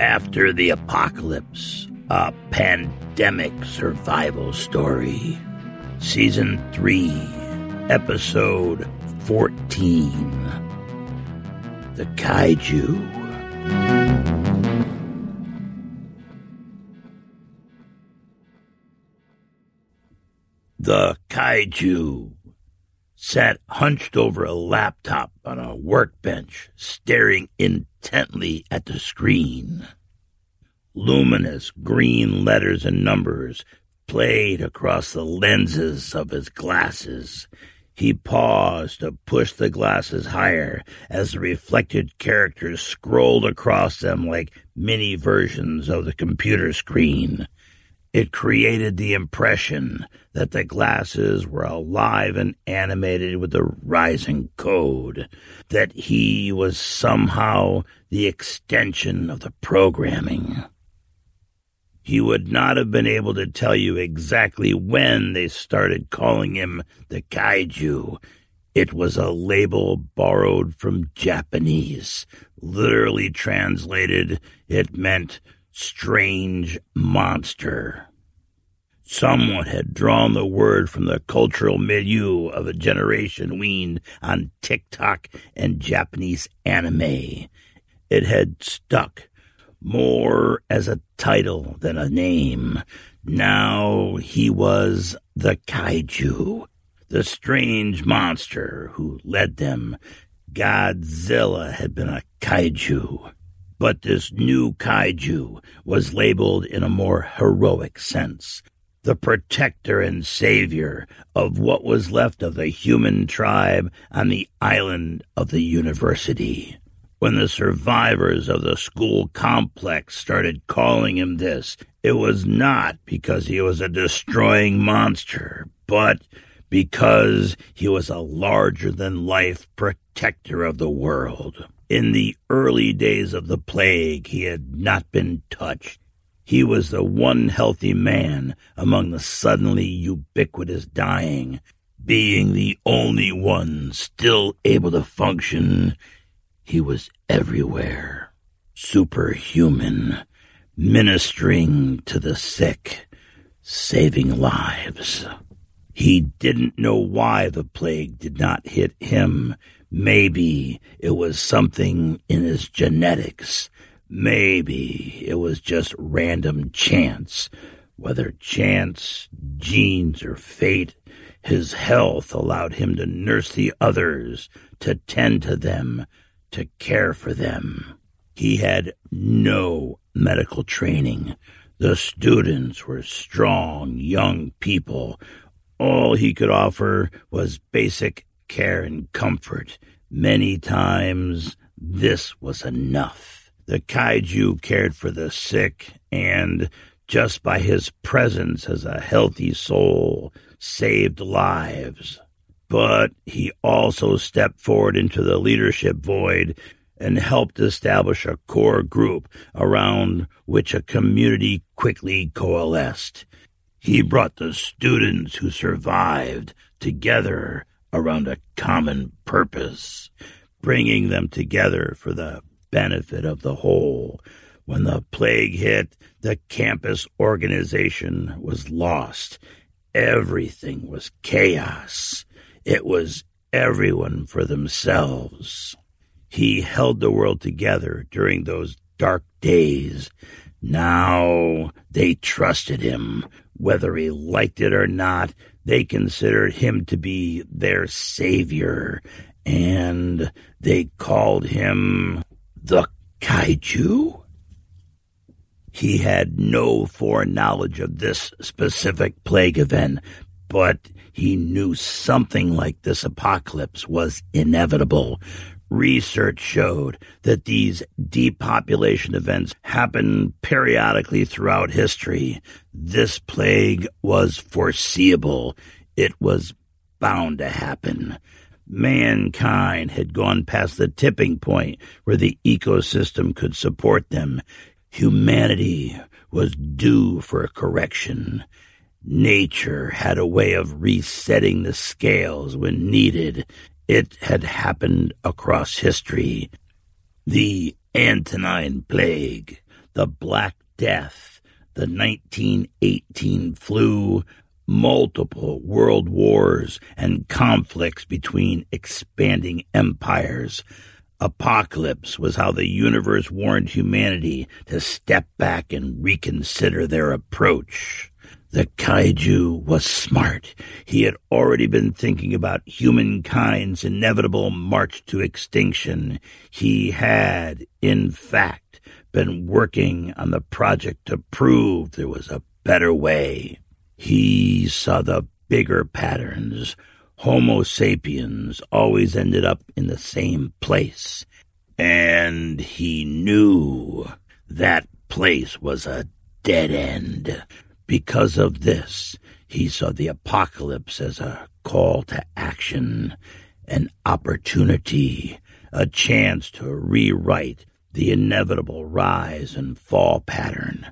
After the Apocalypse, a pandemic survival story. Season 3, Episode 14 The Kaiju. The Kaiju sat hunched over a laptop on a workbench, staring intently at the screen. Luminous green letters and numbers played across the lenses of his glasses. He paused to push the glasses higher as the reflected characters scrolled across them like mini versions of the computer screen. It created the impression that the glasses were alive and animated with the rising code, that he was somehow the extension of the programming. He would not have been able to tell you exactly when they started calling him the kaiju. It was a label borrowed from Japanese. Literally translated, it meant strange monster. Someone had drawn the word from the cultural milieu of a generation weaned on TikTok and Japanese anime. It had stuck more as a title than a name. Now he was the kaiju, the strange monster who led them. Godzilla had been a kaiju. But this new kaiju was labeled in a more heroic sense, the protector and savior of what was left of the human tribe on the island of the university. When the survivors of the school complex started calling him this, it was not because he was a destroying monster, but because he was a larger than life protector of the world. In the early days of the plague, he had not been touched. He was the one healthy man among the suddenly ubiquitous dying, being the only one still able to function. He was everywhere, superhuman, ministering to the sick, saving lives. He didn't know why the plague did not hit him Maybe it was something in his genetics. Maybe it was just random chance. Whether chance, genes, or fate, his health allowed him to nurse the others, to tend to them, to care for them. He had no medical training. The students were strong, young people. All he could offer was basic care and comfort. Many times this was enough. The kaiju cared for the sick and, just by his presence as a healthy soul, saved lives. But he also stepped forward into the leadership void and helped establish a core group around which a community quickly coalesced. He brought the students who survived together around a common purpose, bringing them together for the benefit of the whole. When the plague hit, the campus organization was lost. Everything was chaos. It was everyone for themselves. He held the world together during those dark days. Now they trusted him, whether he liked it or not. They considered him to be their savior, and they called him the Kaiju. He had no foreknowledge of this specific plague event, but he knew something like this apocalypse was inevitable. Research showed that these depopulation events happen periodically throughout history. This plague was foreseeable. It was bound to happen. Mankind had gone past the tipping point where the ecosystem could support them. Humanity was due for a correction. Nature had a way of resetting the scales when needed. It had happened across history. The Antonine Plague, the Black Death, the 1918 flu, multiple world wars and conflicts between expanding empires. Apocalypse was how the universe warned humanity to step back and reconsider their approach. The kaiju was smart. He had already been thinking about humankind's inevitable march to extinction. He had, in fact, been working on the project to prove there was a better way. He saw the bigger patterns. Homo sapiens always ended up in the same place. And he knew that place was a dead end. Because of this, he saw the apocalypse as a call to action, an opportunity, a chance to rewrite the inevitable rise and fall pattern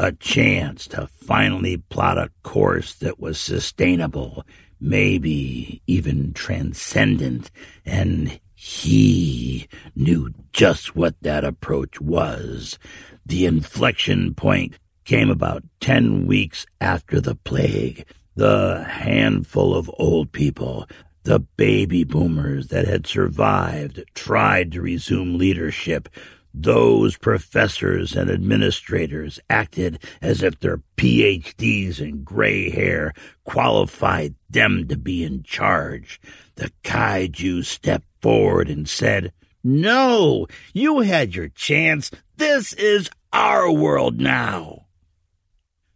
a chance to finally plot a course that was sustainable, maybe even transcendent, and he knew just what that approach was. The inflection point came about ten weeks after the plague. The handful of old people, the baby boomers that had survived, tried to resume leadership, those professors and administrators acted as if their PhDs and gray hair qualified them to be in charge. The kaiju stepped forward and said, No, you had your chance. This is our world now.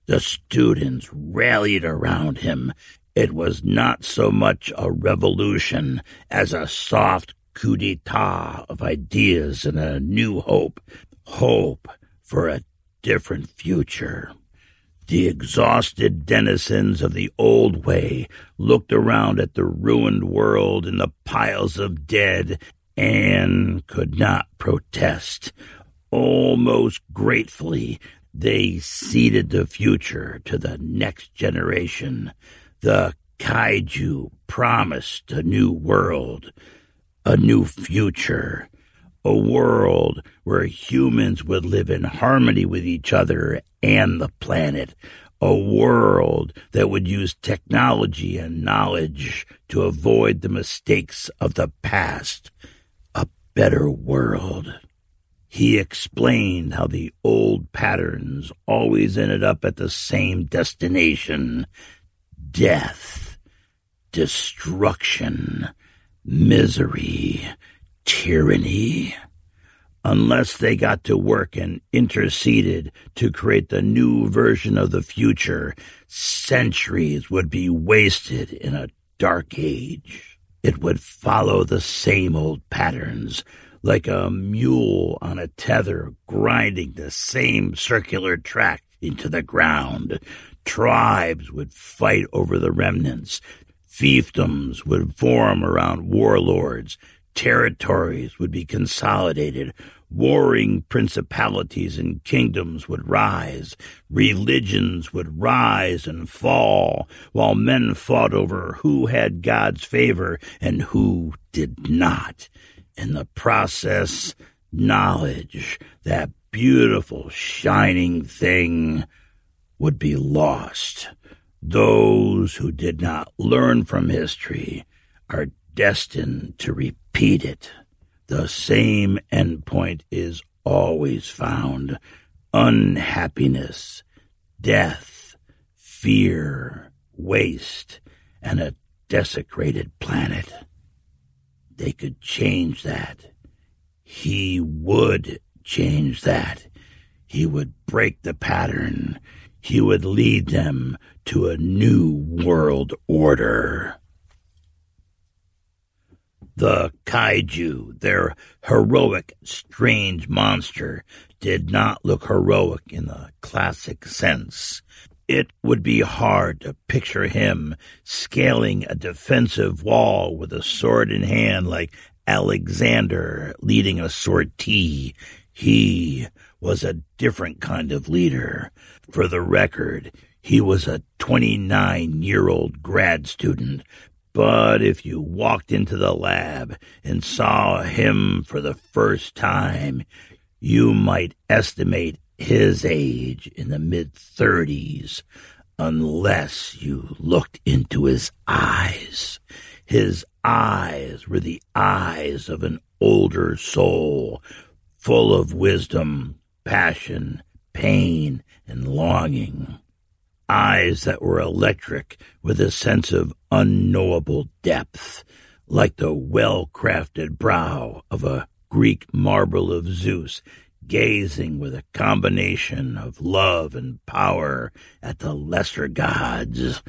The students rallied around him. It was not so much a revolution as a soft coup d'etat of ideas and a new hope, hope for a different future. The exhausted denizens of the old way looked around at the ruined world and the piles of dead and could not protest. Almost gratefully, they ceded the future to the next generation. The kaiju promised a new world a new future, a world where humans would live in harmony with each other and the planet, a world that would use technology and knowledge to avoid the mistakes of the past, a better world. He explained how the old patterns always ended up at the same destination death, destruction misery, tyranny. Unless they got to work and interceded to create the new version of the future, centuries would be wasted in a dark age. It would follow the same old patterns, like a mule on a tether grinding the same circular track into the ground. Tribes would fight over the remnants, Fiefdoms would form around warlords. Territories would be consolidated. Warring principalities and kingdoms would rise. Religions would rise and fall, while men fought over who had God's favor and who did not. In the process, knowledge, that beautiful, shining thing, would be lost. Those who did not learn from history are destined to repeat it. The same endpoint is always found unhappiness, death, fear, waste, and a desecrated planet. They could change that. He would change that. He would break the pattern he would lead them to a new world order. The kaiju, their heroic, strange monster, did not look heroic in the classic sense. It would be hard to picture him scaling a defensive wall with a sword in hand like Alexander leading a sortie. He was a different kind of leader. For the record, he was a 29 year old grad student. But if you walked into the lab and saw him for the first time, you might estimate his age in the mid 30s, unless you looked into his eyes. His eyes were the eyes of an older soul, full of wisdom, passion, pain, and longing. Eyes that were electric with a sense of unknowable depth, like the well crafted brow of a Greek marble of Zeus gazing with a combination of love and power at the lesser gods.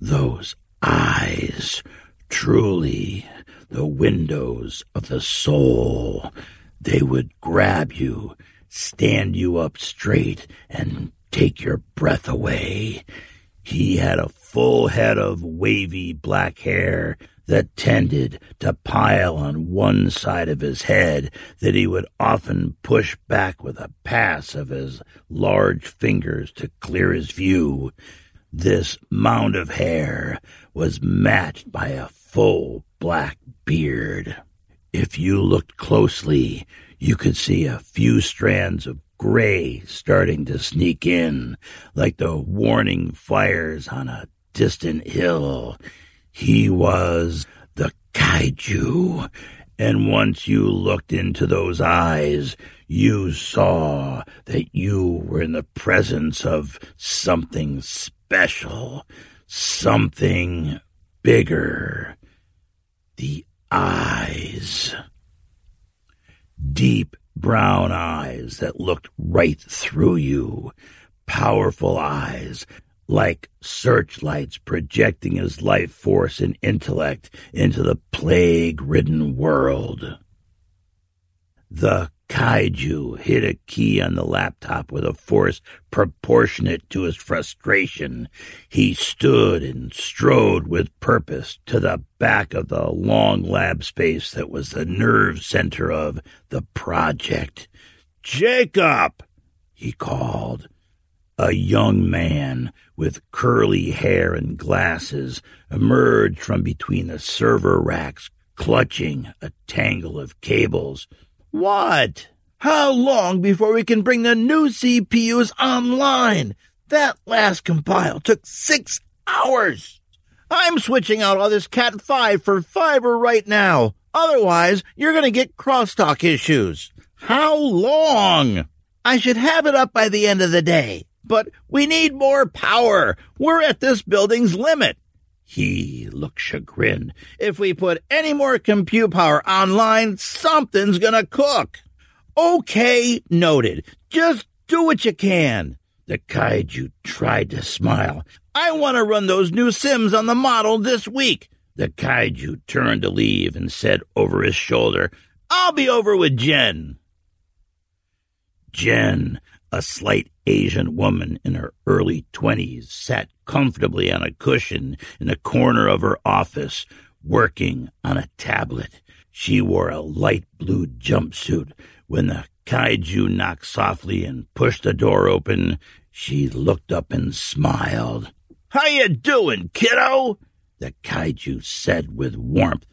Those eyes, truly the windows of the soul. They would grab you, stand you up straight, and take your breath away. He had a full head of wavy black hair that tended to pile on one side of his head that he would often push back with a pass of his large fingers to clear his view. This mound of hair was matched by a full black beard. If you looked closely, you could see a few strands of gray starting to sneak in, like the warning fires on a distant hill. He was the kaiju. And once you looked into those eyes, you saw that you were in the presence of something special, something bigger. The eyes. Deep brown eyes that looked right through you. Powerful eyes like searchlights projecting his life force and intellect into the plague ridden world. The kaiju hit a key on the laptop with a force proportionate to his frustration. He stood and strode with purpose to the back of the long lab space that was the nerve center of the project. Jacob! he called. A young man with curly hair and glasses emerged from between the server racks, clutching a tangle of cables. What? How long before we can bring the new CPUs online? That last compile took six hours. I'm switching out all this Cat 5 for fiber right now. Otherwise, you're going to get crosstalk issues. How long? I should have it up by the end of the day but we need more power. We're at this building's limit. He looked chagrined. If we put any more compute power online, something's gonna cook. Okay, noted. Just do what you can. The kaiju tried to smile. I want to run those new sims on the model this week. The kaiju turned to leave and said over his shoulder, I'll be over with Jen. Jen, a slight Asian woman in her early twenties sat comfortably on a cushion in a corner of her office, working on a tablet. She wore a light blue jumpsuit. When the kaiju knocked softly and pushed the door open, she looked up and smiled. How you doing, kiddo? The kaiju said with warmth.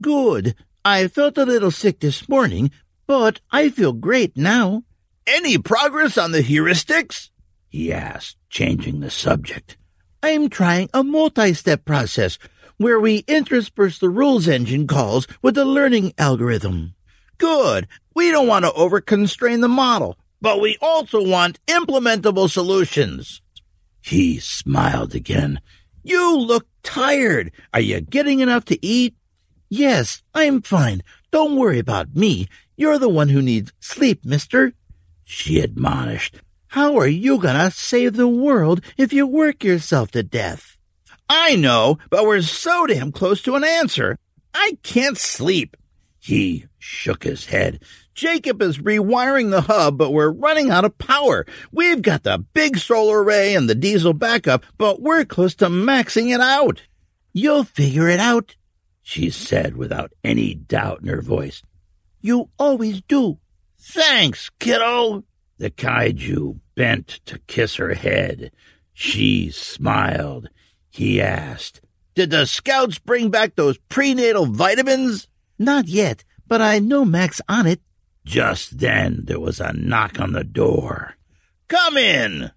Good. I felt a little sick this morning, but I feel great now. Any progress on the heuristics? he asked, changing the subject. I'm trying a multi-step process where we intersperse the rules engine calls with the learning algorithm. Good. We don't want to overconstrain the model, but we also want implementable solutions. He smiled again. You look tired. Are you getting enough to eat? Yes, I'm fine. Don't worry about me. You're the one who needs sleep, mister she admonished. How are you gonna save the world if you work yourself to death? I know, but we're so damn close to an answer. I can't sleep. He shook his head. Jacob is rewiring the hub, but we're running out of power. We've got the big solar array and the diesel backup, but we're close to maxing it out. You'll figure it out, she said without any doubt in her voice. You always do. Thanks, kiddo. The kaiju bent to kiss her head. She smiled. He asked, Did the scouts bring back those prenatal vitamins? Not yet, but I know Mac's on it. Just then there was a knock on the door. Come in,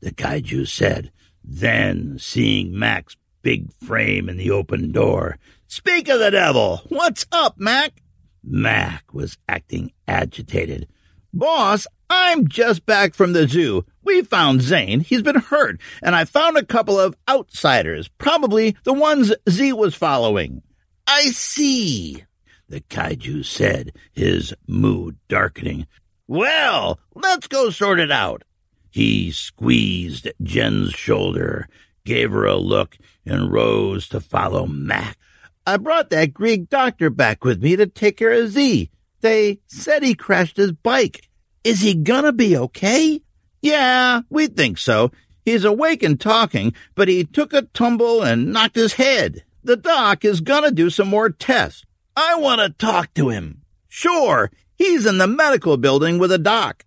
the kaiju said. Then, seeing Mac's big frame in the open door, Speak of the devil! What's up, Mac? Mac was acting agitated. Boss, I'm just back from the zoo. We found Zane. He's been hurt, and I found a couple of outsiders, probably the ones Z was following. I see, the kaiju said, his mood darkening. Well, let's go sort it out. He squeezed Jen's shoulder, gave her a look, and rose to follow Mac. I brought that Greek doctor back with me to take care of Z. They said he crashed his bike. Is he gonna be okay? Yeah, we think so. He's awake and talking, but he took a tumble and knocked his head. The doc is gonna do some more tests. I want to talk to him. Sure, he's in the medical building with a doc.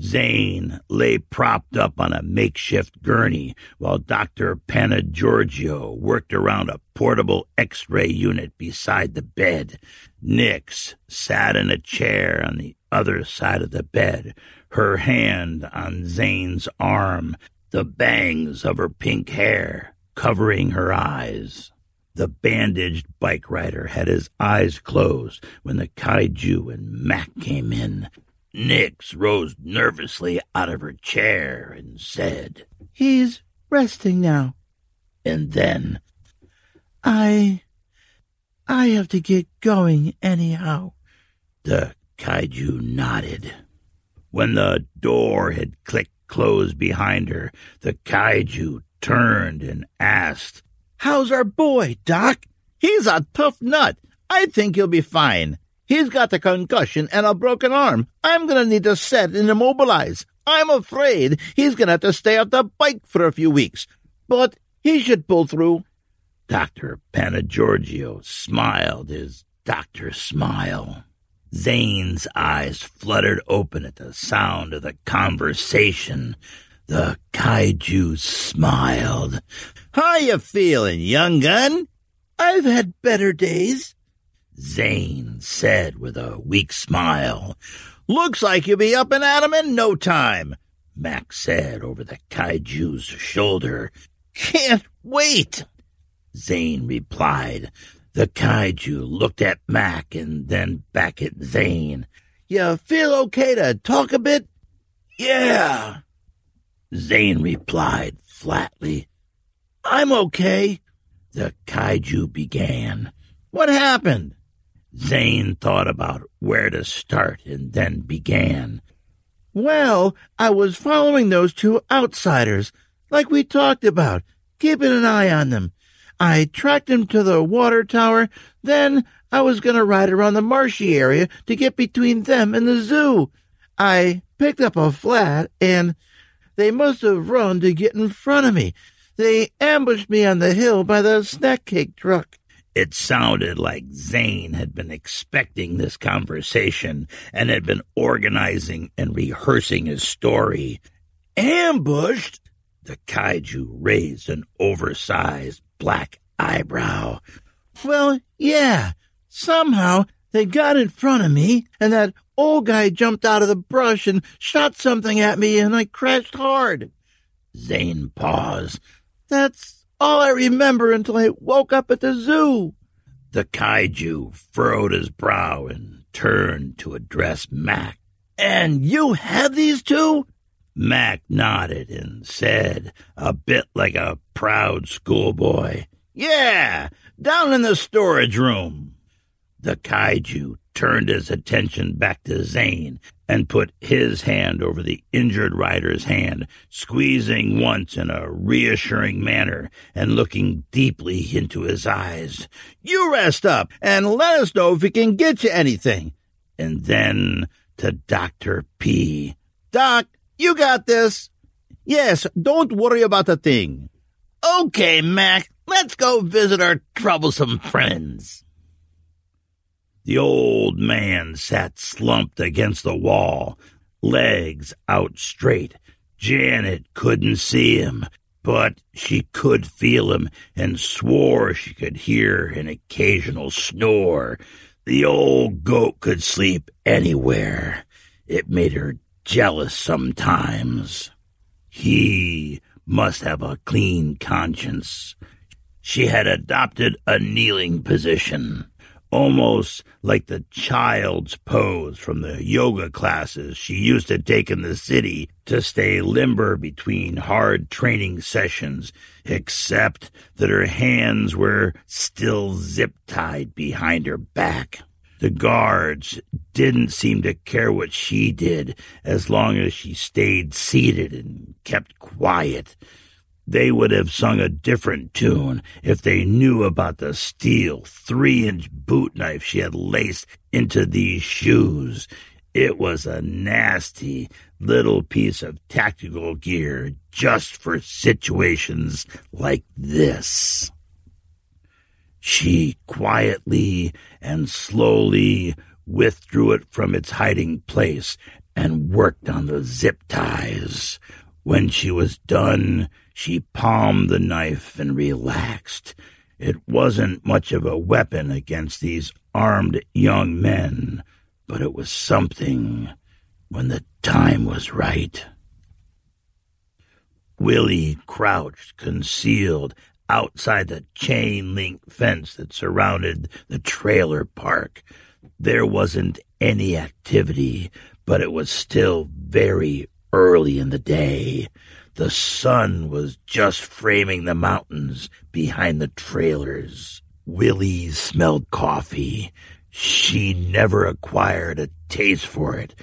Zane lay propped up on a makeshift gurney while Dr. Panagiorgio worked around a portable x-ray unit beside the bed. Nix sat in a chair on the other side of the bed, her hand on Zane's arm, the bangs of her pink hair covering her eyes. The bandaged bike rider had his eyes closed when the kaiju and Mac came in. Nix rose nervously out of her chair and said, He's resting now. And then, I. I have to get going anyhow. The kaiju nodded. When the door had clicked closed behind her, the kaiju turned and asked, How's our boy, Doc? He's a tough nut. I think he'll be fine. He's got a concussion and a broken arm. I'm gonna need to set and immobilize. I'm afraid he's gonna have to stay off the bike for a few weeks. But he should pull through. Dr. Panagiorgio smiled his doctor smile. Zane's eyes fluttered open at the sound of the conversation. The kaiju smiled. How you feeling, young gun? I've had better days. Zane said with a weak smile. Looks like you'll be up and at 'em in no time, Mac said over the kaiju's shoulder. Can't wait, Zane replied. The kaiju looked at Mac and then back at Zane. You feel okay to talk a bit? Yeah, Zane replied flatly. I'm okay, the kaiju began. What happened? Zane thought about where to start and then began. Well, I was following those two outsiders, like we talked about, keeping an eye on them. I tracked them to the water tower, then I was going to ride around the marshy area to get between them and the zoo. I picked up a flat, and they must have run to get in front of me. They ambushed me on the hill by the snack cake truck. It sounded like Zane had been expecting this conversation and had been organizing and rehearsing his story. Ambushed? The kaiju raised an oversized black eyebrow. Well, yeah. Somehow they got in front of me, and that old guy jumped out of the brush and shot something at me, and I crashed hard. Zane paused. That's all I remember until I woke up at the zoo. The kaiju furrowed his brow and turned to address Mac. And you have these two? Mac nodded and said, a bit like a proud schoolboy, Yeah, down in the storage room. The kaiju turned his attention back to Zane and put his hand over the injured rider's hand, squeezing once in a reassuring manner and looking deeply into his eyes. You rest up and let us know if we can get you anything. And then to Dr. P. Doc, you got this. Yes, don't worry about a thing. Okay, Mac, let's go visit our troublesome friends. The old man sat slumped against the wall, legs out straight. Janet couldn't see him, but she could feel him and swore she could hear an occasional snore. The old goat could sleep anywhere. It made her jealous sometimes. He must have a clean conscience. She had adopted a kneeling position almost like the child's pose from the yoga classes she used to take in the city to stay limber between hard training sessions, except that her hands were still zip tied behind her back. The guards didn't seem to care what she did as long as she stayed seated and kept quiet. They would have sung a different tune if they knew about the steel three inch boot knife she had laced into these shoes. It was a nasty little piece of tactical gear just for situations like this. She quietly and slowly withdrew it from its hiding place and worked on the zip ties. When she was done, she palmed the knife and relaxed. It wasn't much of a weapon against these armed young men, but it was something when the time was right. Willie crouched, concealed, outside the chain link fence that surrounded the trailer park. There wasn't any activity, but it was still very early in the day. The sun was just framing the mountains behind the trailers. Willie smelled coffee. She never acquired a taste for it,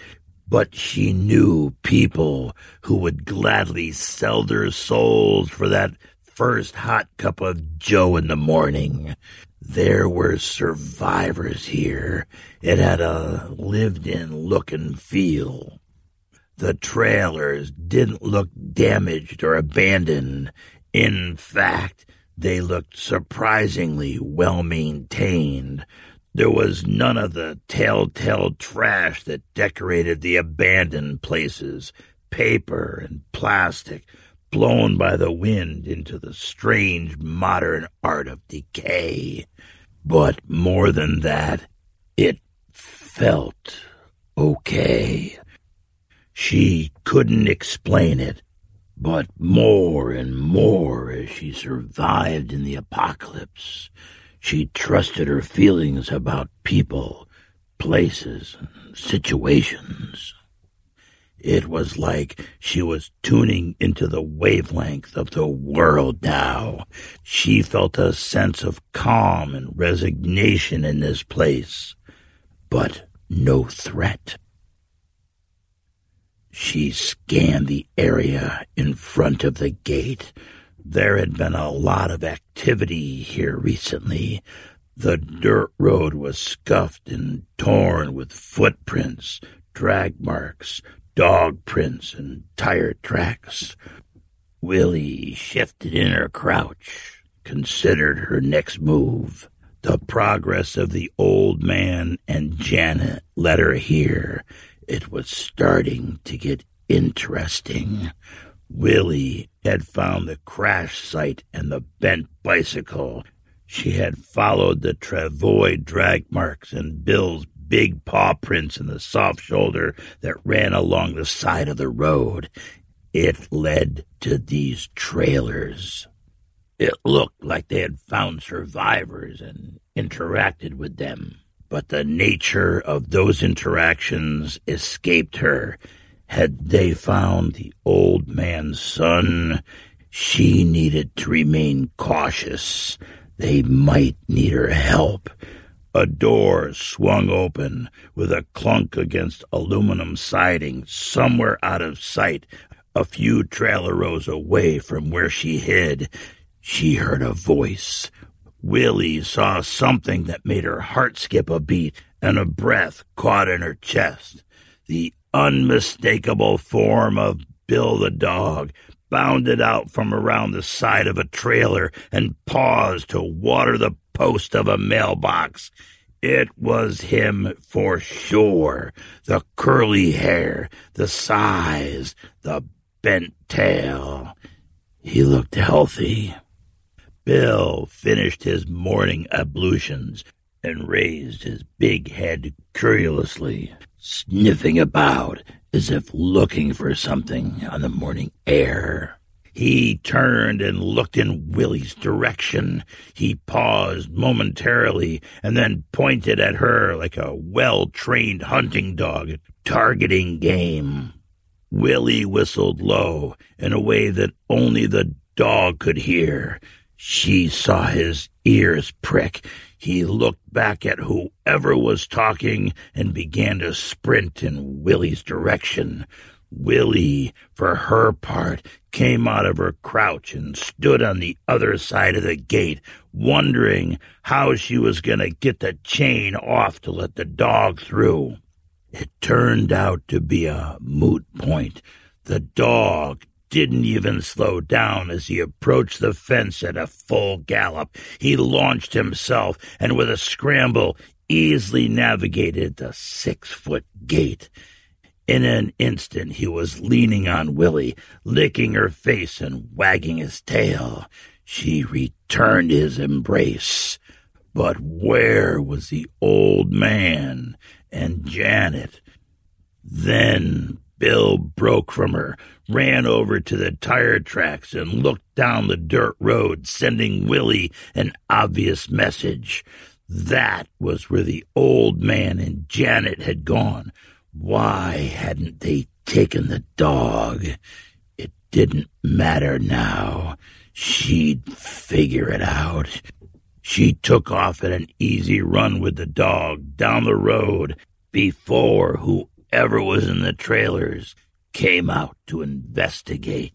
but she knew people who would gladly sell their souls for that first hot cup of joe in the morning. There were survivors here. It had a lived in look and feel. The trailers didn't look damaged or abandoned. In fact, they looked surprisingly well maintained. There was none of the telltale trash that decorated the abandoned places paper and plastic blown by the wind into the strange modern art of decay. But more than that, it felt okay. She couldn't explain it, but more and more as she survived in the apocalypse, she trusted her feelings about people, places, and situations. It was like she was tuning into the wavelength of the world now. She felt a sense of calm and resignation in this place, but no threat. She scanned the area in front of the gate. There had been a lot of activity here recently. The dirt road was scuffed and torn with footprints, drag marks, dog prints, and tire tracks. Willie shifted in her crouch, considered her next move. The progress of the old man and Janet led her here, it was starting to get interesting. Willie had found the crash site and the bent bicycle. She had followed the travois drag marks and Bill's big paw prints in the soft shoulder that ran along the side of the road. It led to these trailers. It looked like they had found survivors and interacted with them but the nature of those interactions escaped her. Had they found the old man's son, she needed to remain cautious. They might need her help. A door swung open with a clunk against aluminum siding somewhere out of sight, a few trailer rows away from where she hid. She heard a voice. Willie saw something that made her heart skip a beat and a breath caught in her chest. The unmistakable form of Bill the dog bounded out from around the side of a trailer and paused to water the post of a mailbox. It was him for sure. The curly hair, the size, the bent tail. He looked healthy. Bill finished his morning ablutions and raised his big head curiously, sniffing about as if looking for something on the morning air. He turned and looked in Willie's direction. He paused momentarily and then pointed at her like a well trained hunting dog targeting game. Willie whistled low in a way that only the dog could hear. She saw his ears prick. He looked back at whoever was talking and began to sprint in Willie's direction. Willie, for her part, came out of her crouch and stood on the other side of the gate, wondering how she was going to get the chain off to let the dog through. It turned out to be a moot point. The dog didn't even slow down as he approached the fence at a full gallop. He launched himself and with a scramble easily navigated the six foot gate. In an instant he was leaning on Willie, licking her face and wagging his tail. She returned his embrace. But where was the old man and Janet? Then Bill broke from her, ran over to the tire tracks, and looked down the dirt road, sending Willie an obvious message. That was where the old man and Janet had gone. Why hadn't they taken the dog? It didn't matter now. She'd figure it out. She took off at an easy run with the dog down the road before who whoever was in the trailers came out to investigate.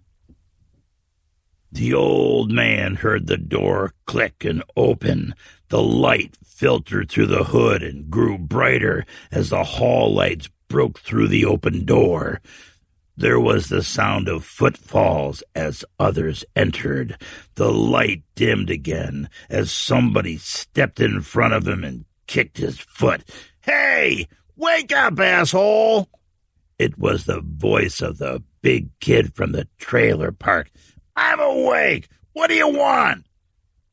The old man heard the door click and open. The light filtered through the hood and grew brighter as the hall lights broke through the open door. There was the sound of footfalls as others entered. The light dimmed again as somebody stepped in front of him and kicked his foot. Hey! Wake up, asshole! It was the voice of the big kid from the trailer park. I'm awake! What do you want?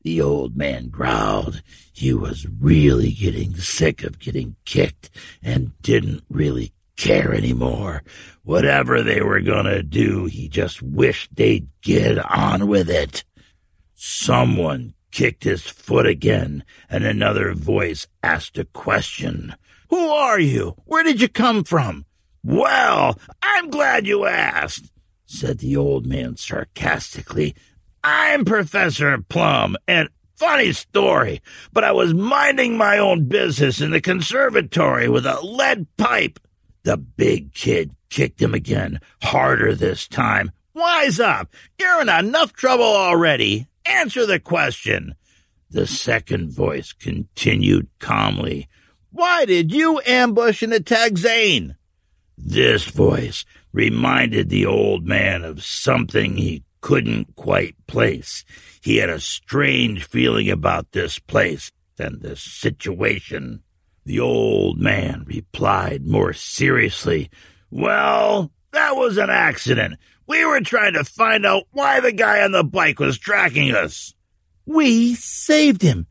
The old man growled. He was really getting sick of getting kicked and didn't really care anymore. Whatever they were going to do, he just wished they'd get on with it. Someone kicked his foot again, and another voice asked a question. Who are you? Where did you come from? Well, I'm glad you asked, said the old man sarcastically. I'm Professor Plum, and funny story, but I was minding my own business in the conservatory with a lead pipe. The big kid kicked him again, harder this time. Wise up! You're in enough trouble already. Answer the question. The second voice continued calmly. Why did you ambush and attack Zane? This voice reminded the old man of something he couldn't quite place. He had a strange feeling about this place and this situation. The old man replied more seriously, Well, that was an accident. We were trying to find out why the guy on the bike was tracking us. We saved him.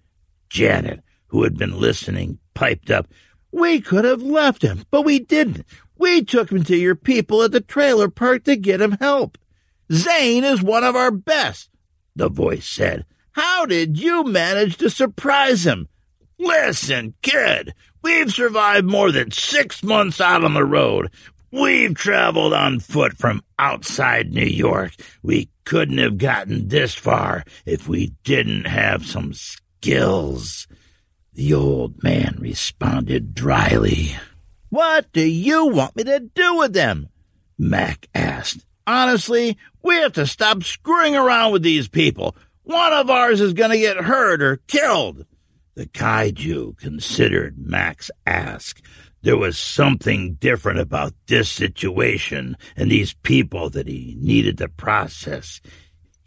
Janet, who had been listening, piped up. We could have left him, but we didn't. We took him to your people at the trailer park to get him help. Zane is one of our best, the voice said. How did you manage to surprise him? Listen, kid, we've survived more than six months out on the road. We've traveled on foot from outside New York. We couldn't have gotten this far if we didn't have some skills. The old man responded dryly. What do you want me to do with them? Mac asked. Honestly, we have to stop screwing around with these people. One of ours is going to get hurt or killed. The kaiju considered Mac's ask. There was something different about this situation and these people that he needed to process.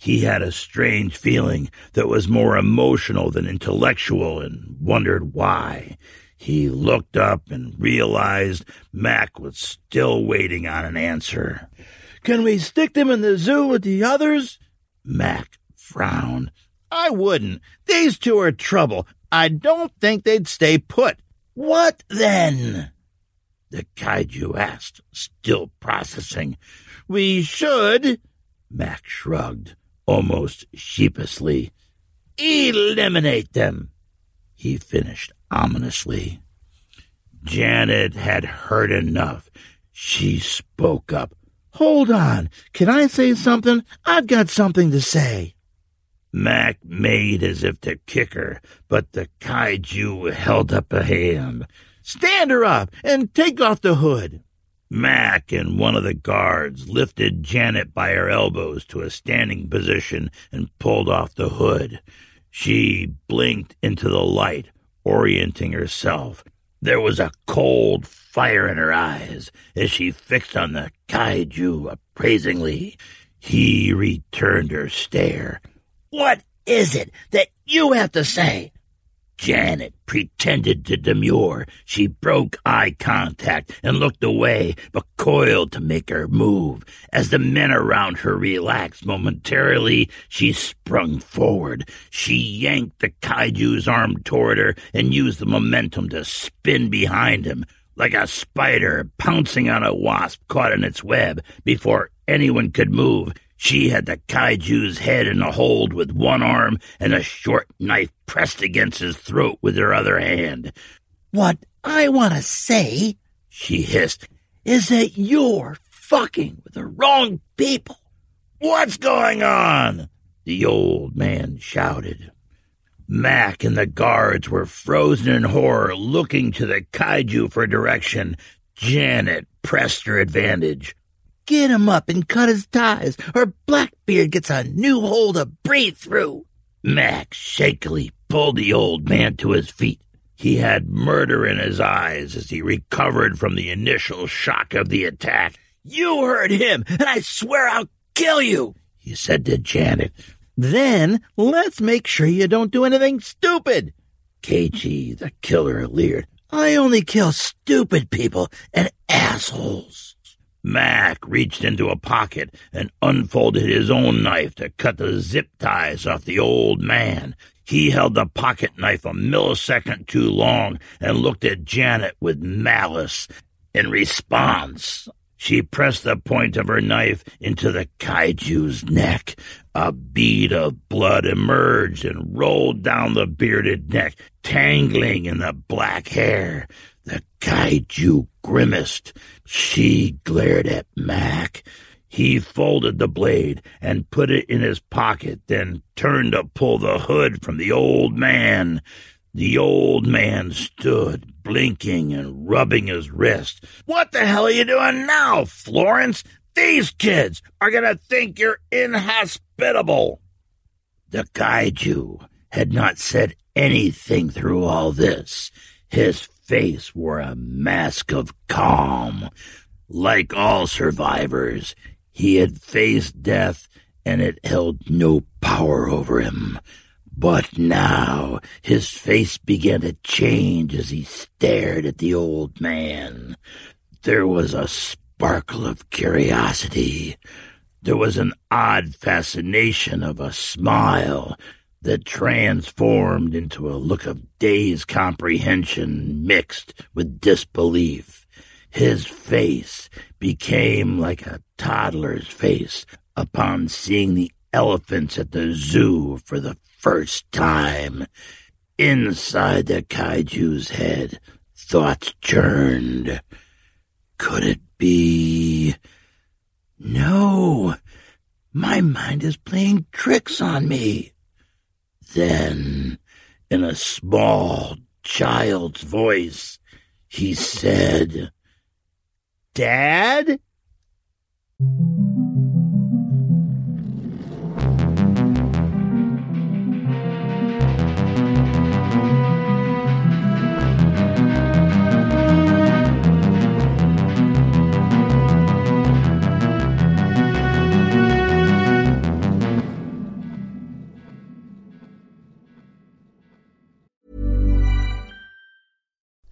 He had a strange feeling that was more emotional than intellectual and wondered why. He looked up and realized Mac was still waiting on an answer. Can we stick them in the zoo with the others? Mac frowned. I wouldn't. These two are trouble. I don't think they'd stay put. What then? The kaiju asked, still processing. We should, Mac shrugged, almost sheepishly. Eliminate them, he finished ominously. Janet had heard enough. She spoke up. Hold on. Can I say something? I've got something to say. Mac made as if to kick her, but the kaiju held up a hand. Stand her up and take off the hood. Mac and one of the guards lifted Janet by her elbows to a standing position and pulled off the hood. She blinked into the light, orienting herself. There was a cold fire in her eyes as she fixed on the kaiju appraisingly. He returned her stare. What is it that you have to say? Janet pretended to demur. She broke eye contact and looked away, but coiled to make her move. As the men around her relaxed momentarily, she sprung forward. She yanked the kaiju's arm toward her and used the momentum to spin behind him. Like a spider pouncing on a wasp caught in its web before anyone could move, she had the kaiju's head in a hold with one arm and a short knife pressed against his throat with her other hand. What I want to say, she hissed, is that you're fucking with the wrong people. What's going on? The old man shouted. Mac and the guards were frozen in horror, looking to the kaiju for direction. Janet pressed her advantage. Get him up and cut his ties, or Blackbeard gets a new hole to breathe through. Mac shakily pulled the old man to his feet. He had murder in his eyes as he recovered from the initial shock of the attack. You heard him, and I swear I'll kill you, he said to Janet. Then let's make sure you don't do anything stupid. KG, the killer, leered. I only kill stupid people and assholes. Mac reached into a pocket and unfolded his own knife to cut the zip ties off the old man. He held the pocket knife a millisecond too long and looked at Janet with malice. In response, she pressed the point of her knife into the kaiju's neck. A bead of blood emerged and rolled down the bearded neck, tangling in the black hair. The kaiju grimaced. She glared at Mac. He folded the blade and put it in his pocket, then turned to pull the hood from the old man. The old man stood, blinking and rubbing his wrist. What the hell are you doing now, Florence? These kids are going to think you're inhospitable. The kaiju had not said anything through all this. His face wore a mask of calm. Like all survivors, he had faced death and it held no power over him. But now his face began to change as he stared at the old man. There was a sparkle of curiosity. There was an odd fascination of a smile that transformed into a look of dazed comprehension mixed with disbelief. His face became like a toddler's face upon seeing the elephants at the zoo for the first time. Inside the kaiju's head, thoughts churned. Could it be? No, my mind is playing tricks on me. Then, in a small, child's voice. He said, Dad?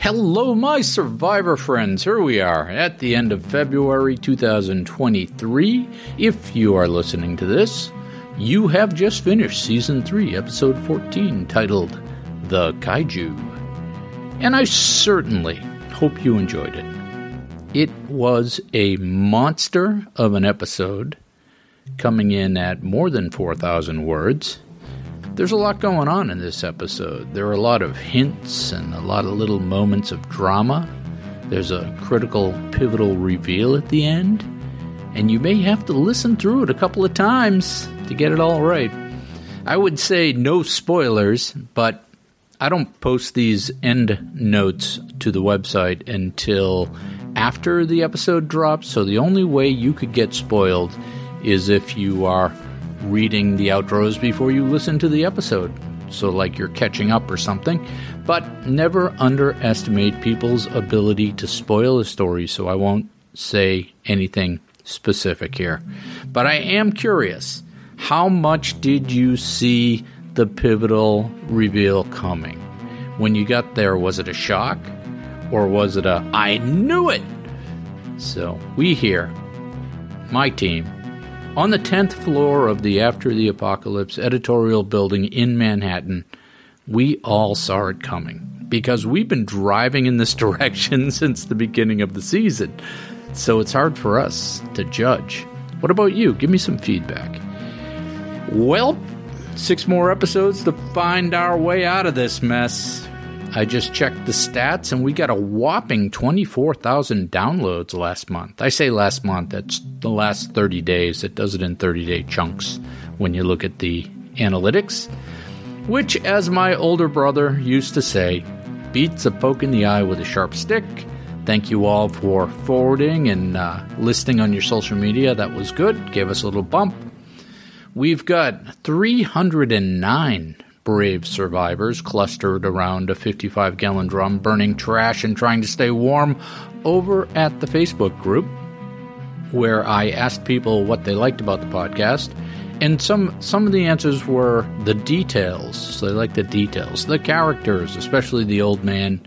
Hello, my survivor friends. Here we are at the end of February 2023. If you are listening to this, you have just finished season 3, episode 14, titled The Kaiju. And I certainly hope you enjoyed it. It was a monster of an episode, coming in at more than 4,000 words. There's a lot going on in this episode. There are a lot of hints and a lot of little moments of drama. There's a critical, pivotal reveal at the end, and you may have to listen through it a couple of times to get it all right. I would say no spoilers, but I don't post these end notes to the website until after the episode drops, so the only way you could get spoiled is if you are reading the outros before you listen to the episode. So, like you're catching up or something. But never underestimate people's ability to spoil a story, so I won't say anything specific here. But I am curious how much did you see the pivotal reveal coming? When you got there, was it a shock? Or was it a, I knew it? So, we here, my team, on the 10th floor of the After the Apocalypse editorial building in Manhattan, we all saw it coming because we've been driving in this direction since the beginning of the season. So it's hard for us to judge. What about you? Give me some feedback. Well, six more episodes to find our way out of this mess. I just checked the stats and we got a whopping 24,000 downloads last month. I say last month, that's the last 30 days. It does it in 30 day chunks when you look at the analytics, which, as my older brother used to say, beats a poke in the eye with a sharp stick. Thank you all for forwarding and uh, listing on your social media. That was good. Gave us a little bump. We've got 309 brave survivors clustered around a 55 gallon drum, burning trash and trying to stay warm over at the Facebook group, where I asked people what they liked about the podcast. And some some of the answers were the details. So they like the details, the characters, especially the old man,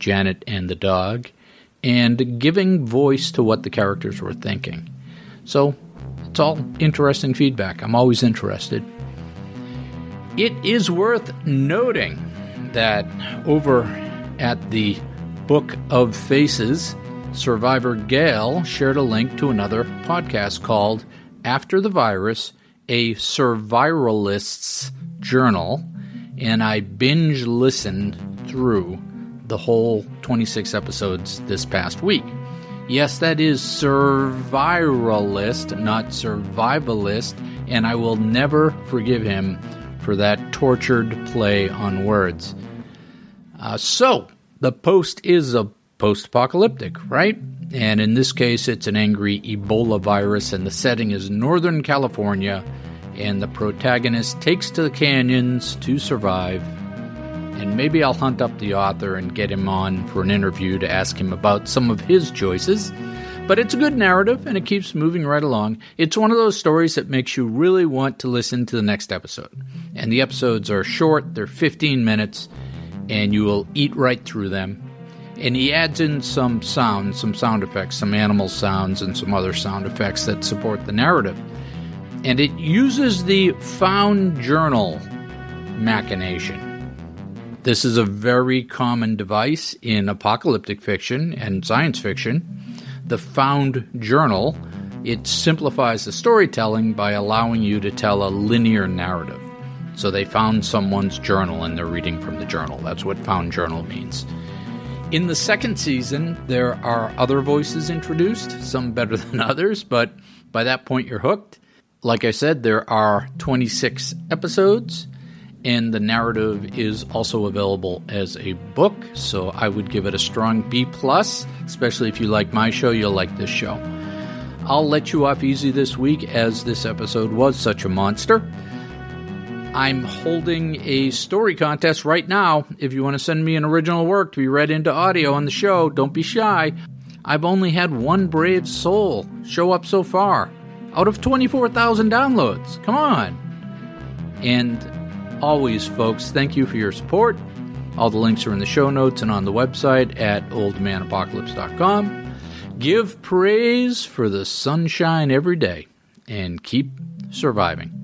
Janet, and the dog, and giving voice to what the characters were thinking. So it's all interesting feedback. I'm always interested. It is worth noting that over at the Book of Faces, survivor Gail shared a link to another podcast called After the Virus, a Surviralist's Journal, and I binge listened through the whole 26 episodes this past week. Yes, that is surviralist, not survivalist, and I will never forgive him for that tortured play on words. Uh, so, the post is a post apocalyptic, right? And in this case, it's an angry Ebola virus, and the setting is Northern California. And the protagonist takes to the canyons to survive. And maybe I'll hunt up the author and get him on for an interview to ask him about some of his choices. But it's a good narrative and it keeps moving right along. It's one of those stories that makes you really want to listen to the next episode. And the episodes are short, they're 15 minutes, and you will eat right through them. And he adds in some sounds, some sound effects, some animal sounds, and some other sound effects that support the narrative. And it uses the found journal machination. This is a very common device in apocalyptic fiction and science fiction the found journal, it simplifies the storytelling by allowing you to tell a linear narrative. So they found someone's journal and they're reading from the journal. That's what found journal means. In the second season, there are other voices introduced, some better than others, but by that point you're hooked. Like I said, there are 26 episodes and the narrative is also available as a book so i would give it a strong b plus especially if you like my show you'll like this show. I'll let you off easy this week as this episode was such a monster. I'm holding a story contest right now. If you want to send me an original work to be read into audio on the show don't be shy. I've only had one brave soul show up so far out of 24000 downloads. Come on. And always, folks, thank you for your support. All the links are in the show notes and on the website at oldmanapocalypse.com. Give praise for the sunshine every day and keep surviving.